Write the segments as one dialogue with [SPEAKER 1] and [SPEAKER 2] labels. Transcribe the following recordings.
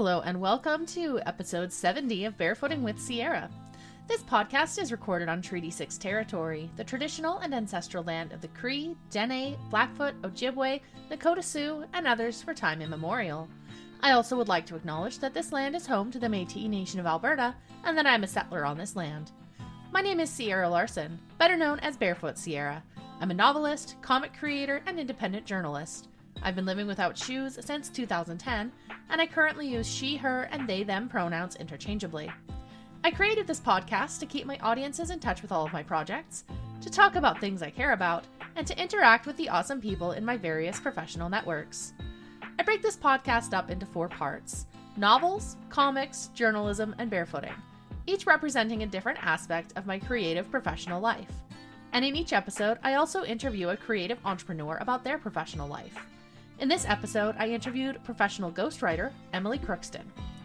[SPEAKER 1] Hello, and welcome to episode 70 of Barefooting with Sierra. This podcast is recorded on Treaty 6 territory, the traditional and ancestral land of the Cree, Dene, Blackfoot, Ojibwe, Nakota Sioux, and others for time immemorial. I also would like to acknowledge that this land is home to the Metis Nation of Alberta and that I am a settler on this land. My name is Sierra Larson, better known as Barefoot Sierra. I'm a novelist, comic creator, and independent journalist. I've been living without shoes since 2010, and I currently use she, her, and they, them pronouns interchangeably. I created this podcast to keep my audiences in touch with all of my projects, to talk about things I care about, and to interact with the awesome people in my various professional networks. I break this podcast up into four parts novels, comics, journalism, and barefooting, each representing a different aspect of my creative professional life. And in each episode, I also interview a creative entrepreneur about their professional life. In this episode, I interviewed professional ghostwriter Emily Crookston.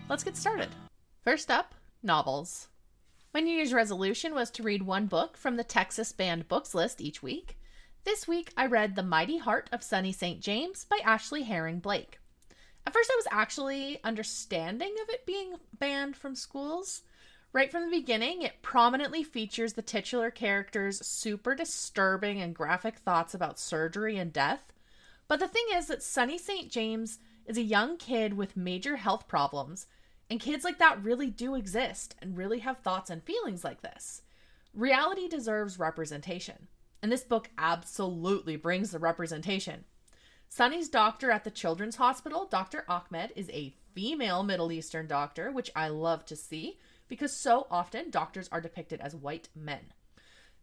[SPEAKER 1] Let's get started. First up, novels. My New Year's resolution was to read one book from the Texas Banned Books list each week. This week, I read The Mighty Heart of Sunny St. James by Ashley Herring Blake. At first, I was actually understanding of it being banned from schools. Right from the beginning, it prominently features the titular character's super disturbing and graphic thoughts about surgery and death but the thing is that Sunny St. James is a young kid with major health problems, and kids like that really do exist and really have thoughts and feelings like this. Reality deserves representation, and this book absolutely brings the representation. Sunny's doctor at the Children's Hospital, Dr. Ahmed, is a female Middle Eastern doctor, which I love to see because so often doctors are depicted as white men.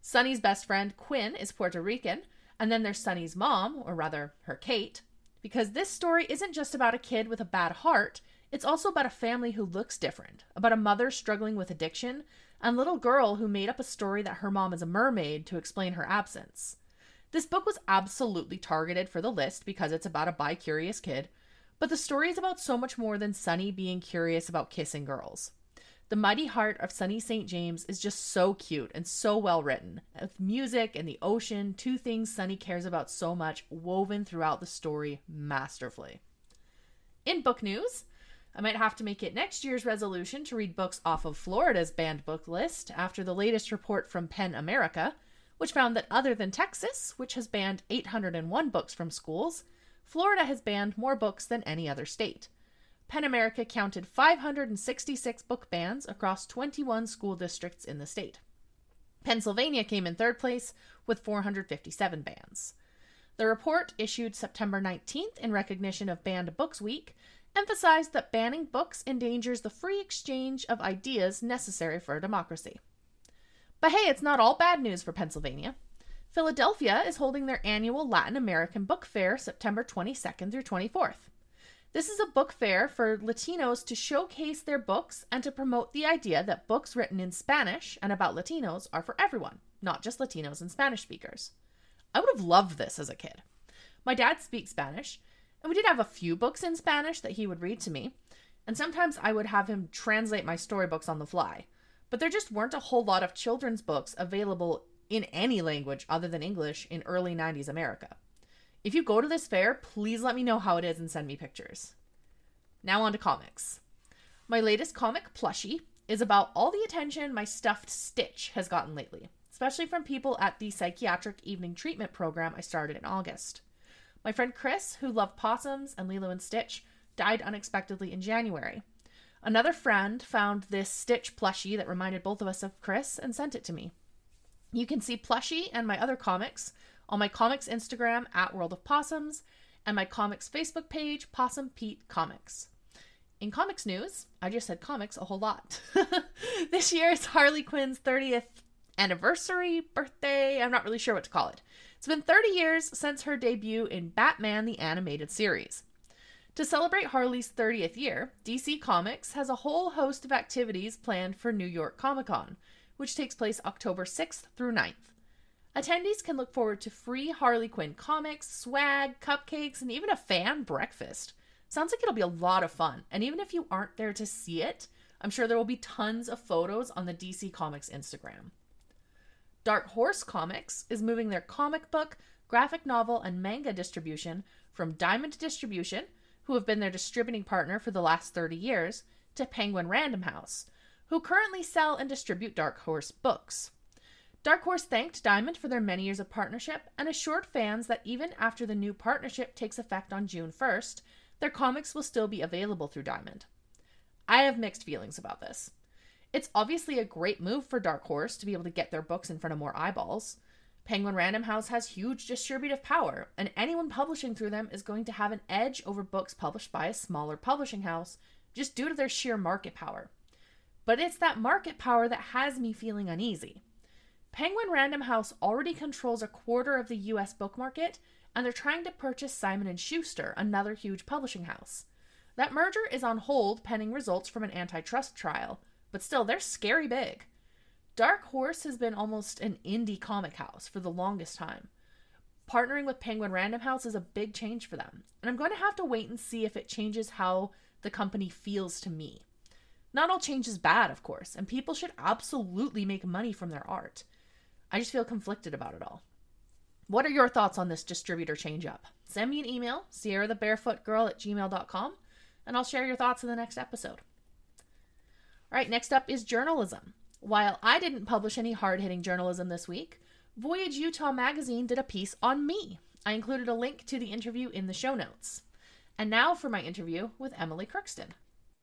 [SPEAKER 1] Sunny's best friend, Quinn, is Puerto Rican, and then there's Sunny's mom, or rather her Kate, because this story isn't just about a kid with a bad heart, it's also about a family who looks different, about a mother struggling with addiction, and a little girl who made up a story that her mom is a mermaid to explain her absence. This book was absolutely targeted for the list because it's about a bi curious kid, but the story is about so much more than Sunny being curious about kissing girls. The Mighty Heart of Sunny St. James is just so cute and so well written. With music and the ocean, two things Sunny cares about so much, woven throughout the story masterfully. In book news, I might have to make it next year's resolution to read books off of Florida's banned book list after the latest report from PEN America, which found that other than Texas, which has banned 801 books from schools, Florida has banned more books than any other state. PEN America counted 566 book bans across 21 school districts in the state. Pennsylvania came in third place with 457 bans. The report, issued September 19th in recognition of Banned Books Week, emphasized that banning books endangers the free exchange of ideas necessary for a democracy. But hey, it's not all bad news for Pennsylvania. Philadelphia is holding their annual Latin American Book Fair September 22nd through 24th. This is a book fair for Latinos to showcase their books and to promote the idea that books written in Spanish and about Latinos are for everyone, not just Latinos and Spanish speakers. I would have loved this as a kid. My dad speaks Spanish, and we did have a few books in Spanish that he would read to me, and sometimes I would have him translate my storybooks on the fly. But there just weren't a whole lot of children's books available in any language other than English in early 90s America. If you go to this fair, please let me know how it is and send me pictures. Now on to comics. My latest comic, Plushie, is about all the attention my stuffed Stitch has gotten lately, especially from people at the psychiatric evening treatment program I started in August. My friend Chris, who loved possums and Lilo and Stitch, died unexpectedly in January. Another friend found this Stitch plushie that reminded both of us of Chris and sent it to me. You can see Plushie and my other comics on my comics Instagram at World of Possums and my comics Facebook page, Possum Pete Comics. In comics news, I just said comics a whole lot. this year is Harley Quinn's 30th anniversary, birthday, I'm not really sure what to call it. It's been 30 years since her debut in Batman the Animated Series. To celebrate Harley's 30th year, DC Comics has a whole host of activities planned for New York Comic Con, which takes place October 6th through 9th. Attendees can look forward to free Harley Quinn comics, swag, cupcakes, and even a fan breakfast. Sounds like it'll be a lot of fun. And even if you aren't there to see it, I'm sure there will be tons of photos on the DC Comics Instagram. Dark Horse Comics is moving their comic book, graphic novel, and manga distribution from Diamond Distribution, who have been their distributing partner for the last 30 years, to Penguin Random House, who currently sell and distribute Dark Horse books. Dark Horse thanked Diamond for their many years of partnership and assured fans that even after the new partnership takes effect on June 1st, their comics will still be available through Diamond. I have mixed feelings about this. It's obviously a great move for Dark Horse to be able to get their books in front of more eyeballs. Penguin Random House has huge distributive power, and anyone publishing through them is going to have an edge over books published by a smaller publishing house just due to their sheer market power. But it's that market power that has me feeling uneasy. Penguin Random House already controls a quarter of the US book market, and they're trying to purchase Simon & Schuster, another huge publishing house. That merger is on hold pending results from an antitrust trial, but still they're scary big. Dark Horse has been almost an indie comic house for the longest time. Partnering with Penguin Random House is a big change for them, and I'm going to have to wait and see if it changes how the company feels to me. Not all change is bad, of course, and people should absolutely make money from their art. I just feel conflicted about it all. What are your thoughts on this distributor change up? Send me an email, Sierra the Barefoot Girl at gmail.com, and I'll share your thoughts in the next episode. All right, next up is journalism. While I didn't publish any hard hitting journalism this week, Voyage Utah magazine did a piece on me. I included a link to the interview in the show notes. And now for my interview with Emily Crookston.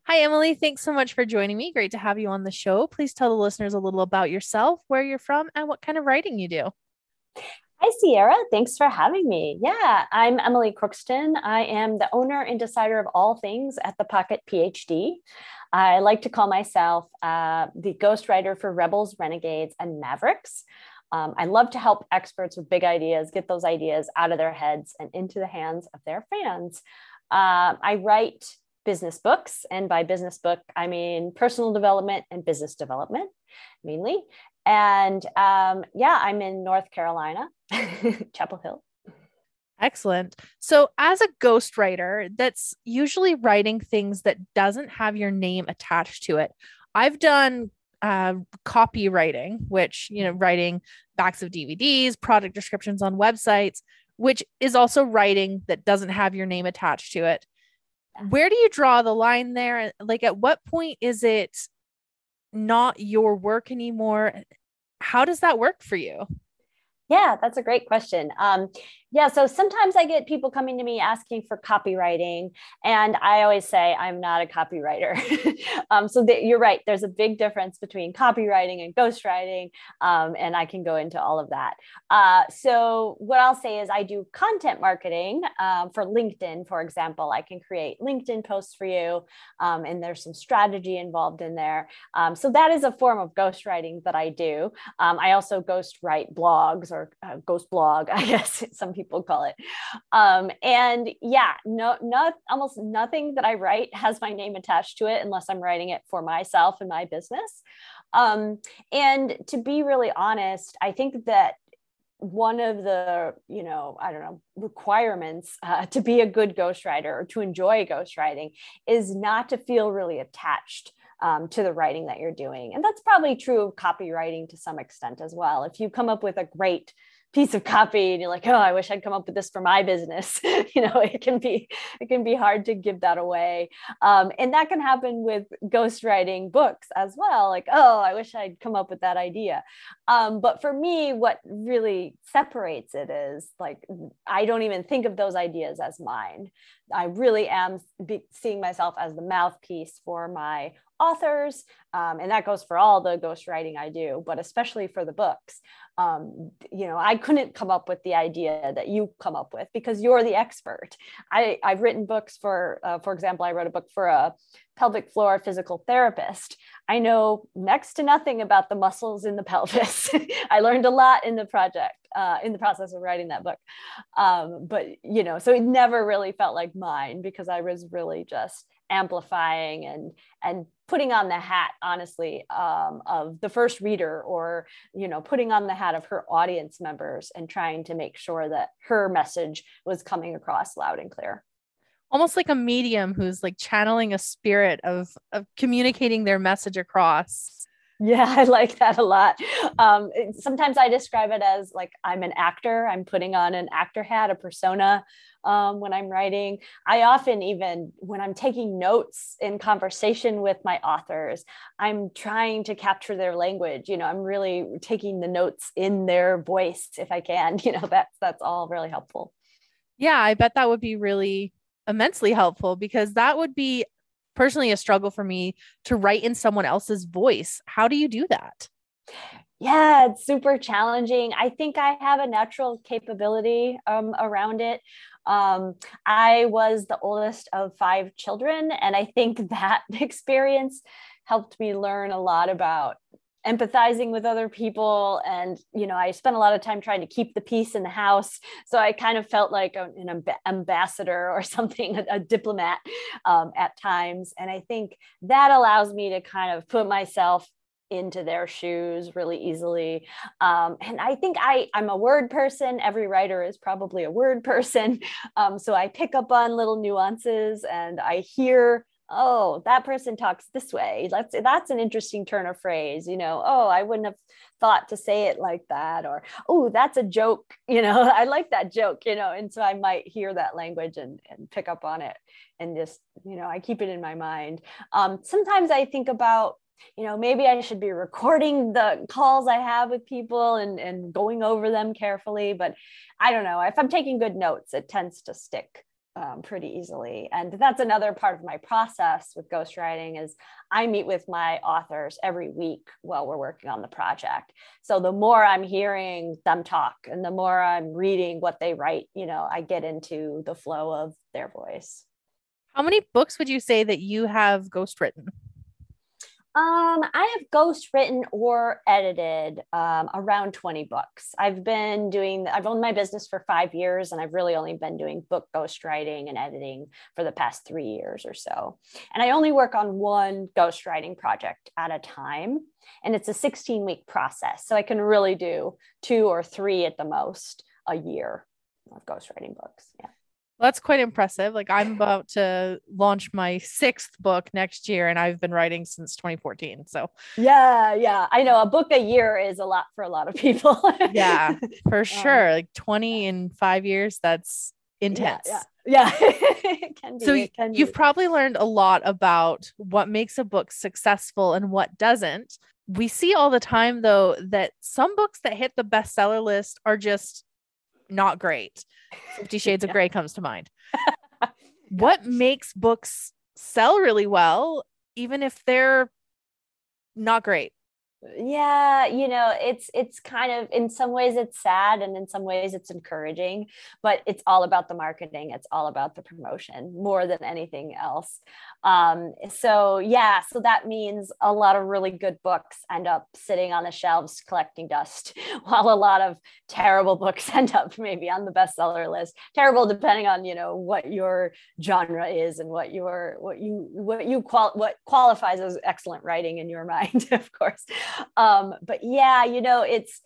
[SPEAKER 1] Hi, Emily. Thanks so much for joining me. Great to have you on the show. Please tell the listeners a little about yourself, where you're from, and what kind of writing you do.
[SPEAKER 2] Hi, Sierra. Thanks for having me. Yeah, I'm Emily Crookston. I am the owner and decider of all things at the Pocket PhD. I like to call myself uh, the ghostwriter for Rebels, Renegades, and Mavericks. Um, I love to help experts with big ideas get those ideas out of their heads and into the hands of their fans. Uh, I write business books. And by business book, I mean personal development and business development mainly. And um, yeah, I'm in North Carolina, Chapel Hill.
[SPEAKER 1] Excellent. So, as a ghostwriter, that's usually writing things that doesn't have your name attached to it. I've done uh, copywriting, which you know, writing backs of DVDs, product descriptions on websites, which is also writing that doesn't have your name attached to it where do you draw the line there? Like at what point is it not your work anymore? How does that work for you?
[SPEAKER 2] Yeah, that's a great question. Um, yeah, so sometimes I get people coming to me asking for copywriting, and I always say I'm not a copywriter. um, so th- you're right. There's a big difference between copywriting and ghostwriting, um, and I can go into all of that. Uh, so what I'll say is I do content marketing um, for LinkedIn, for example. I can create LinkedIn posts for you, um, and there's some strategy involved in there. Um, so that is a form of ghostwriting that I do. I also ghostwrite blogs or uh, ghost blog, I guess some people call it. Um, and yeah, no, not almost nothing that I write has my name attached to it unless I'm writing it for myself and my business. Um, and to be really honest, I think that one of the you know i don't know requirements uh, to be a good ghostwriter or to enjoy ghostwriting is not to feel really attached um, to the writing that you're doing. And that's probably true of copywriting to some extent as well. If you come up with a great piece of copy and you're like oh i wish i'd come up with this for my business. You know it can be it can be hard to give that away. Um, and that can happen with ghostwriting books as well like oh i wish i'd come up with that idea. Um, but for me what really separates it is like i don't even think of those ideas as mine i really am seeing myself as the mouthpiece for my authors um, and that goes for all the ghostwriting i do but especially for the books. Um, you know i couldn't come up with the idea that you come up with because you're the expert. I, i've written books for uh, for example i wrote a book for a pelvic floor physical therapist i know next to nothing about the muscles in the pelvis. I learned a lot in the project uh, in the process of writing that book. Um, but you know so it never really felt like mine because i was really just amplifying and and putting on the hat honestly um, of the first reader or you know putting on the hat of her audience members and trying to make sure that her message was coming across loud and clear
[SPEAKER 1] almost like a medium who's like channeling a spirit of of communicating their message across
[SPEAKER 2] Yeah, I like that a lot. Um, sometimes I describe it as like I'm an actor. I'm putting on an actor hat, a persona um, when I'm writing. I often, even when I'm taking notes in conversation with my authors, I'm trying to capture their language. You know, I'm really taking the notes in their voice if I can. You know, that's that's all really helpful.
[SPEAKER 1] Yeah, I bet that would be really immensely helpful because that would be personally a struggle for me to write in someone else's voice. How do you do that?
[SPEAKER 2] Yeah, it's super challenging. I think I have a natural capability um, around it. Um, I was the oldest of five children, and I think that experience helped me learn a lot about empathizing with other people. And you know i spent a lot of time trying to keep the peace in the house. So i kind of felt like an amb- ambassador or something a, a diplomat um, at times. And i think that allows me to kind of put myself into their shoes really easily. Um, and i think i i'm a word person. Every writer is probably a word person. Um, so i pick up on little nuances and i hear oh that person talks this way. That's that's an interesting turn of phrase you know oh i wouldn't have thought to say it like that or oh that's a joke you know i like that joke you know and so i might hear that language and, and pick up on it and just you know i keep it in my mind. Um, sometimes i think about you know maybe i should be recording the calls i have with people and, and going over them carefully but i don't know. If i'm taking good notes it tends to stick um, pretty easily. And that's another part of my process with ghostwriting is I meet with my authors every week while we're working on the project. So the more I'm hearing them talk and the more I'm reading what they write, you know, I get into the flow of their voice.
[SPEAKER 1] How many books would you say that you have ghostwritten?
[SPEAKER 2] Um, I have ghost written or edited um, around 20 books. I've been doing, I've owned my business for five years and I've really only been doing book ghostwriting and editing for the past three years or so. And I only work on one ghostwriting project at a time. And it's a 16 week process. So I can really do two or three at the most a year of ghostwriting books. Yeah.
[SPEAKER 1] That's quite impressive. Like I'm about to launch my sixth book next year, and I've been writing since 2014. So
[SPEAKER 2] yeah, yeah, I know a book a year is a lot for a lot of people.
[SPEAKER 1] yeah, for sure. Um, like 20 in five years, that's intense.
[SPEAKER 2] Yeah, yeah. yeah.
[SPEAKER 1] so you've probably learned a lot about what makes a book successful and what doesn't. We see all the time though that some books that hit the bestseller list are just not great. Fifty Shades of Grey comes to mind. what makes books sell really well, even if they're not great?
[SPEAKER 2] Yeah you know it's it's kind of in some ways it's sad and in some ways it's encouraging but it's all about the marketing it's all about the promotion more than anything else. Um, so yeah so that means a lot of really good books end up sitting on the shelves collecting dust while a lot of terrible books end up maybe on the bestseller list terrible depending on you know what your genre is and what your what you what you qual what qualifies as excellent writing in your mind of course um, but yeah, you know, it's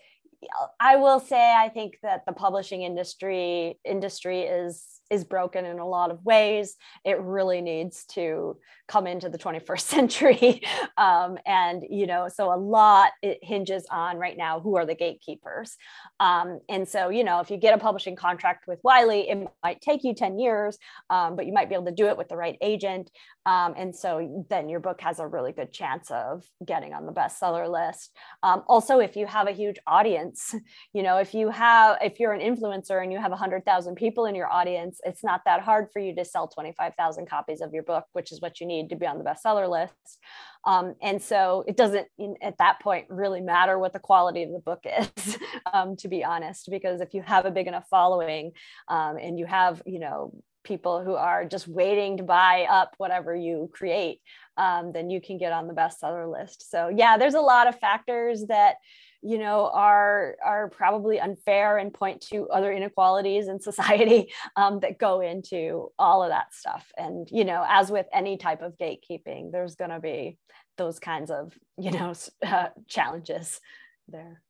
[SPEAKER 2] I will say I think that the publishing industry industry is is broken in a lot of ways. It really needs to come into the 21st century. Um, and, you know, so a lot it hinges on right now who are the gatekeepers. Um, and so, you know, if you get a publishing contract with Wiley, it might take you 10 years, um, but you might be able to do it with the right agent. Um, and so then your book has a really good chance of getting on the bestseller list. Um, also, if you have a huge audience, you know, if you have, if you're an influencer and you have 100,000 people in your audience, it's not that hard for you to sell 25,000 copies of your book, which is what you need need to be on the bestseller list. Um, and so it doesn't at that point really matter what the quality of the book is, um, to be honest, because if you have a big enough following um, and you have, you know, people who are just waiting to buy up whatever you create, um, then you can get on the bestseller list. So yeah, there's a lot of factors that you know are are probably unfair and point to other inequalities in society um, that go into all of that stuff. And you know as with any type of gatekeeping there's going to be those kinds of you know uh, challenges there.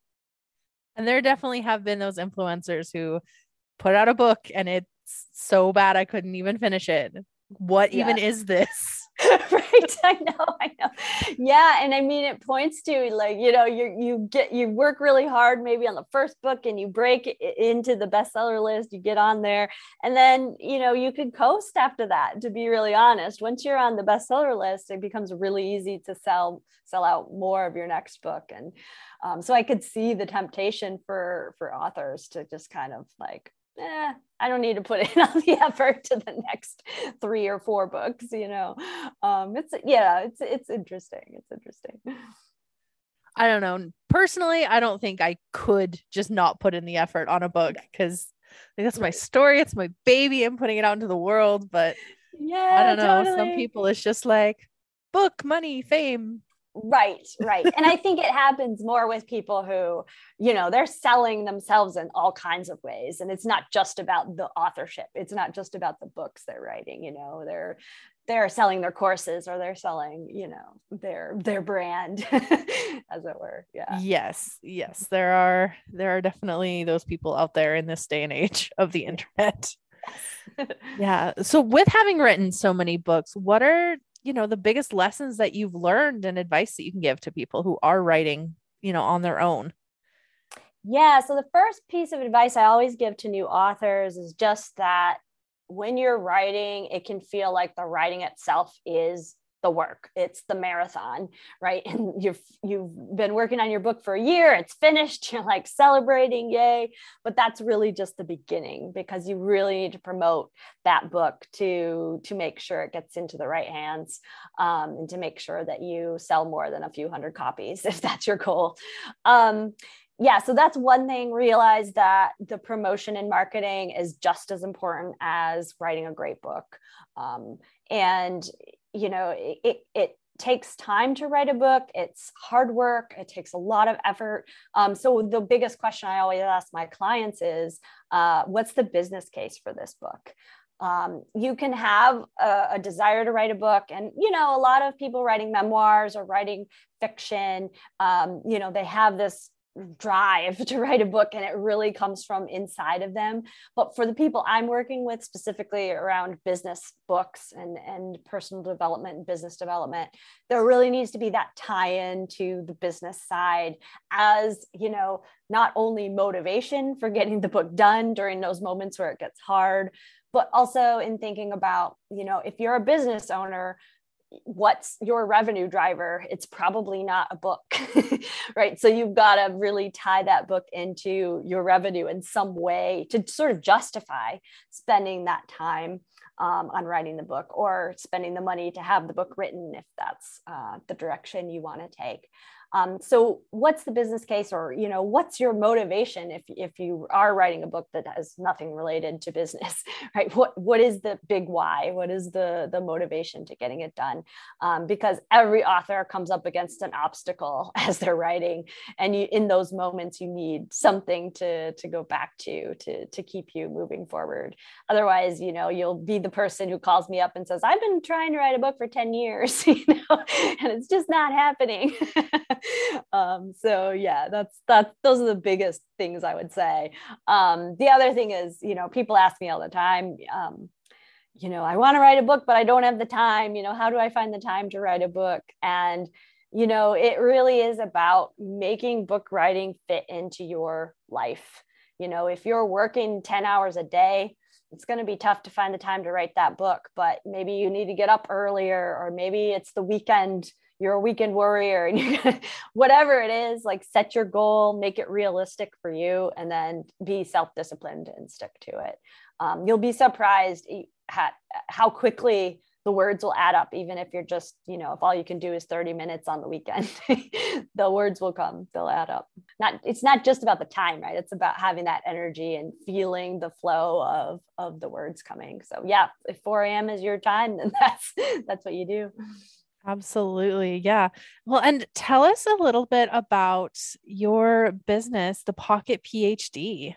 [SPEAKER 1] And there definitely have been those influencers who put out a book and it's so bad i couldn't even finish it. What even is this
[SPEAKER 2] right? I know i know. Yeah and i mean it points to like you know you you get you work really hard maybe on the first book and you break into the bestseller list you get on there and then you know you could coast after that to be really honest. Once you're on the bestseller list it becomes really easy to sell sell out more of your next book and um, so i could see the temptation for for authors to just kind of like eh, I don't need to put in all the effort to the next three or four books, you know. Um, it's yeah, it's it's interesting. It's interesting.
[SPEAKER 1] I don't know. Personally, I don't think I could just not put in the effort on a book because that's my story. It's my baby. I'm putting it out into the world. But yeah, I don't know. Totally. Some people it's just like book, money, fame,
[SPEAKER 2] Right, right. and I think it happens more with people who, you know, they're selling themselves in all kinds of ways. And it's not just about the authorship. It's not just about the books they're writing, you know, they're they're selling their courses or they're selling, you know, their their brand, as it were. Yeah.
[SPEAKER 1] Yes. Yes. There are there are definitely those people out there in this day and age of the internet. yeah. So with having written so many books, what are you know the biggest lessons that you've learned and advice that you can give to people who are writing you know on their own?
[SPEAKER 2] Yeah so the first piece of advice i always give to new authors is just that when you're writing it can feel like the writing itself is the work it's the marathon right and you've you've been working on your book for a year it's finished you're like celebrating yay but that's really just the beginning because you really need to promote that book to to make sure it gets into the right hands um, and to make sure that you sell more than a few hundred copies if that's your goal um, yeah, so that's one thing. Realize that the promotion and marketing is just as important as writing a great book. Um, and you know it, it takes time to write a book. It's hard work. It takes a lot of effort. Um, so the biggest question i always ask my clients is uh, what's the business case for this book? Um, you can have a, a, desire to write a book and you know a lot of people writing memoirs or writing fiction um, you know they have this drive to write a book and it really comes from inside of them. But for the people i'm working with specifically around business books and and personal development and business development there really needs to be that tie-in to the business side as you know not only motivation for getting the book done during those moments where it gets hard but also in thinking about you know if you're a business owner what's your revenue driver it's probably not a book right? So you've got to really tie that book into your revenue in some way to sort of justify spending that time um, on writing the book or spending the money to have the book written if that's uh, the direction you want to take um, so what's the business case or, you know, what's your motivation if, if you are writing a book that has nothing related to business, right? What, what is the big why? What is the, the motivation to getting it done? Um, because every author comes up against an obstacle as they're writing. And you, in those moments, you need something to, to go back to, to, to keep you moving forward. Otherwise, you know, you'll be the person who calls me up and says, I've been trying to write a book for 10 years, you know, and it's just not happening. um, so yeah, that's that's those are the biggest things I would say. Um, the other thing is, you know, people ask me all the time, um, you know, I want to write a book, but I don't have the time. You know, how do I find the time to write a book? And you know, it really is about making book writing fit into your life. You know, if you're working 10 hours a day, it's going to be tough to find the time to write that book, but maybe you need to get up earlier, or maybe it's the weekend you're a weekend warrior and you're whatever it is like set your goal make it realistic for you and then be self-disciplined and stick to it. Um, you'll be surprised how quickly the words will add up even if you're just you know if all you can do is 30 minutes on the weekend the words will come they'll add up. Not it's not just about the time right? It's about having that energy and feeling the flow of of the words coming. So yeah if 4 a.m is your time then that's that's what you do
[SPEAKER 1] Absolutely. Yeah. Well, and tell us a little bit about your business, the Pocket PhD.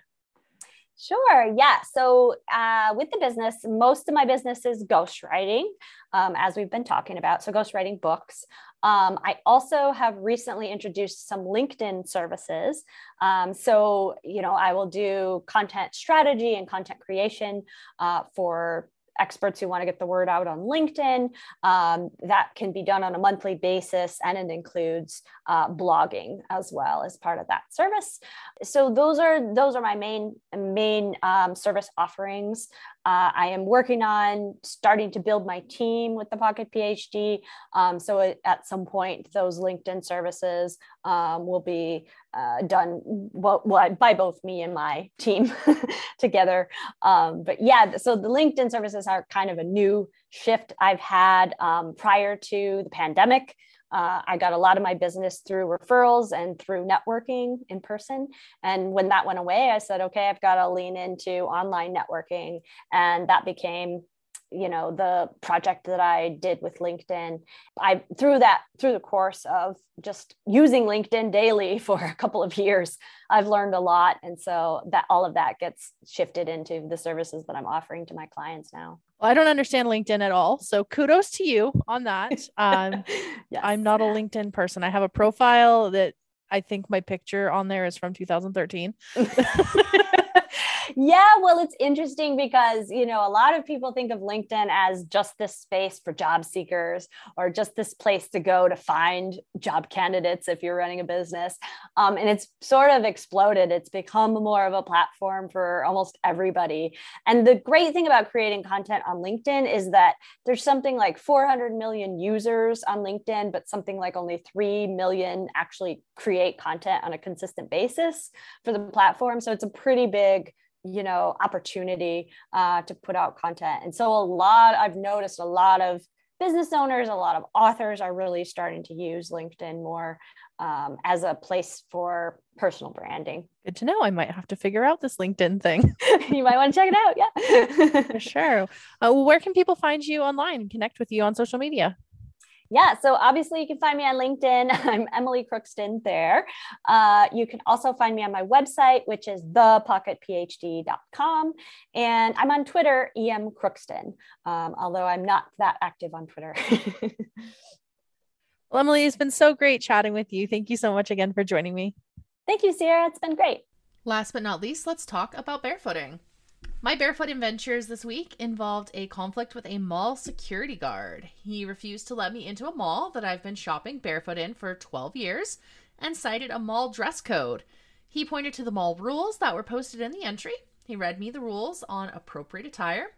[SPEAKER 2] Sure. Yeah. So, uh, with the business, most of my business is ghostwriting, um, as we've been talking about. So, ghostwriting books. Um, I also have recently introduced some LinkedIn services. Um, so, you know, I will do content strategy and content creation uh, for experts who want to get the word out on LinkedIn. Um, that can be done on a monthly basis, and it includes uh, blogging as well as part of that service. So those are those are my main main um, service offerings. Uh, I am working on starting to build my team with the Pocket PhD. Um, so at some point, those LinkedIn services um, will be uh, done well, well, by both me and my team together. Um, but yeah, so the LinkedIn services are kind of a new shift I've had um, prior to the pandemic. Uh, I got a lot of my business through referrals and through networking in person. And when that went away, I said, okay, I've got to lean into online networking. And that became you know the project that i did with linkedin i through that through the course of just using linkedin daily for a couple of years i've learned a lot and so that all of that gets shifted into the services that i'm offering to my clients now
[SPEAKER 1] well, i don't understand linkedin at all so kudos to you on that um, yes. i'm not a linkedin person i have a profile that I think my picture on there is from 2013.
[SPEAKER 2] yeah, well, it's interesting because, you know, a lot of people think of LinkedIn as just this space for job seekers or just this place to go to find job candidates if you're running a business. Um, and it's sort of exploded. It's become more of a platform for almost everybody. And the great thing about creating content on LinkedIn is that there's something like 400 million users on LinkedIn, but something like only 3 million actually create content on a consistent basis for the platform. So it's a pretty big you know opportunity uh, to put out content. And so a lot i've noticed a lot of business owners a lot of authors are really starting to use linkedin more um, as a place for personal branding.
[SPEAKER 1] Good to know. I might have to figure out this linkedin thing.
[SPEAKER 2] You might want to check it out.
[SPEAKER 1] Yeah. For sure. Uh, where can people find you online and connect with you on social media
[SPEAKER 2] yeah, so obviously you can find me on LinkedIn. I'm Emily Crookston there. Uh, you can also find me on my website, which is thepocketphd.com. And I'm on Twitter, EM Crookston, um, although I'm not that active on Twitter.
[SPEAKER 1] well, Emily, it's been so great chatting with you. Thank you so much again for joining me.
[SPEAKER 2] Thank you, Sierra. It's been great.
[SPEAKER 1] Last but not least, let's talk about barefooting. My barefoot adventures this week involved a conflict with a mall security guard. He refused to let me into a mall that I've been shopping barefoot in for 12 years and cited a mall dress code. He pointed to the mall rules that were posted in the entry. He read me the rules on appropriate attire.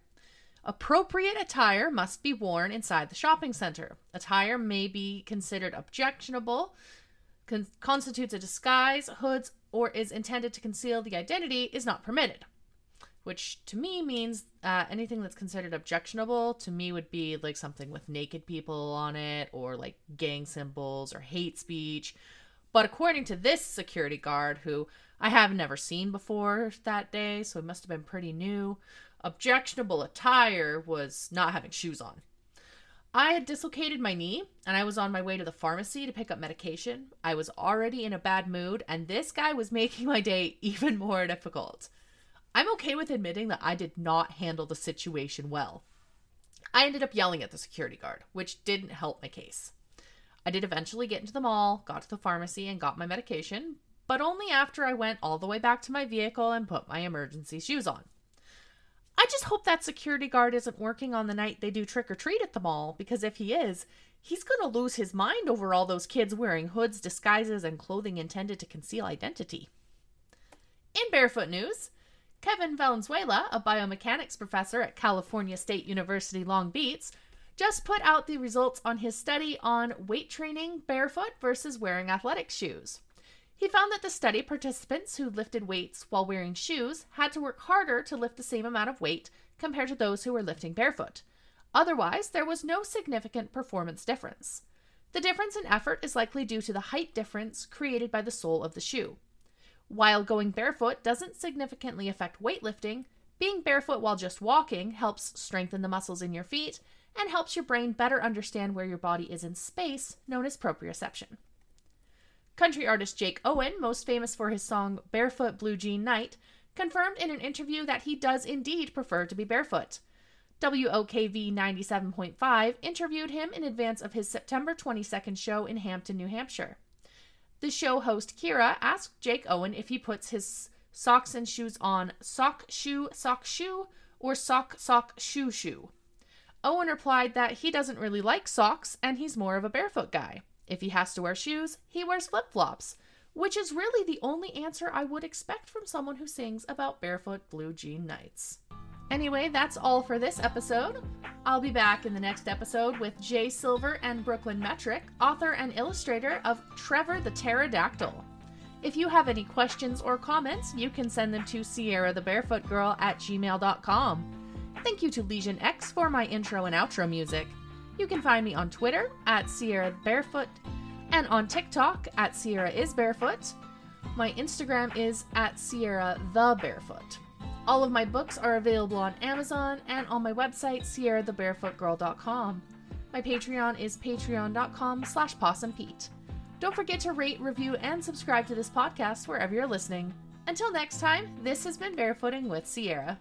[SPEAKER 1] Appropriate attire must be worn inside the shopping center. Attire may be considered objectionable, con- constitutes a disguise, hoods, or is intended to conceal the identity is not permitted which to me means uh, anything that's considered objectionable to me would be like something with naked people on it or like gang symbols or hate speech. But according to this security guard, who I have never seen before that day, so it must have been pretty new, objectionable attire was not having shoes on. I had dislocated my knee and I was on my way to the pharmacy to pick up medication. I was already in a bad mood, and this guy was making my day even more difficult. I'm okay with admitting that I did not handle the situation well. I ended up yelling at the security guard, which didn't help my case. I did eventually get into the mall, got to the pharmacy, and got my medication, but only after I went all the way back to my vehicle and put my emergency shoes on. I just hope that security guard isn't working on the night they do trick or treat at the mall, because if he is, he's going to lose his mind over all those kids wearing hoods, disguises, and clothing intended to conceal identity. In barefoot news, Kevin Valenzuela, a biomechanics professor at California State University Long Beach, just put out the results on his study on weight training barefoot versus wearing athletic shoes. He found that the study participants who lifted weights while wearing shoes had to work harder to lift the same amount of weight compared to those who were lifting barefoot. Otherwise, there was no significant performance difference. The difference in effort is likely due to the height difference created by the sole of the shoe. While going barefoot doesn't significantly affect weightlifting, being barefoot while just walking helps strengthen the muscles in your feet and helps your brain better understand where your body is in space, known as proprioception. Country artist Jake Owen, most famous for his song Barefoot Blue Jean Night, confirmed in an interview that he does indeed prefer to be barefoot. WOKV 97.5 interviewed him in advance of his September 22nd show in Hampton, New Hampshire. The show host Kira asked Jake Owen if he puts his socks and shoes on sock shoe sock shoe or sock sock shoe shoe? Owen replied that he doesn't really like socks and he's more of a barefoot guy. If he has to wear shoes, he wears flip flops, which is really the only answer I would expect from someone who sings about barefoot blue jean nights. Anyway, that's all for this episode. I'll be back in the next episode with Jay Silver and Brooklyn Metric, author and illustrator of Trevor the Pterodactyl. If you have any questions or comments, you can send them to Sierra the Barefoot Girl at gmail.com. Thank you to Legion X for my intro and outro music. You can find me on Twitter at Sierra Barefoot and on TikTok at Sierra is Barefoot. My Instagram is at Sierra the Barefoot. All of my books are available on Amazon and on my website, sierrathebarefootgirl.com. My Patreon is patreon.com slash possumpete. Don't forget to rate, review, and subscribe to this podcast wherever you're listening. Until next time, this has been Barefooting with Sierra.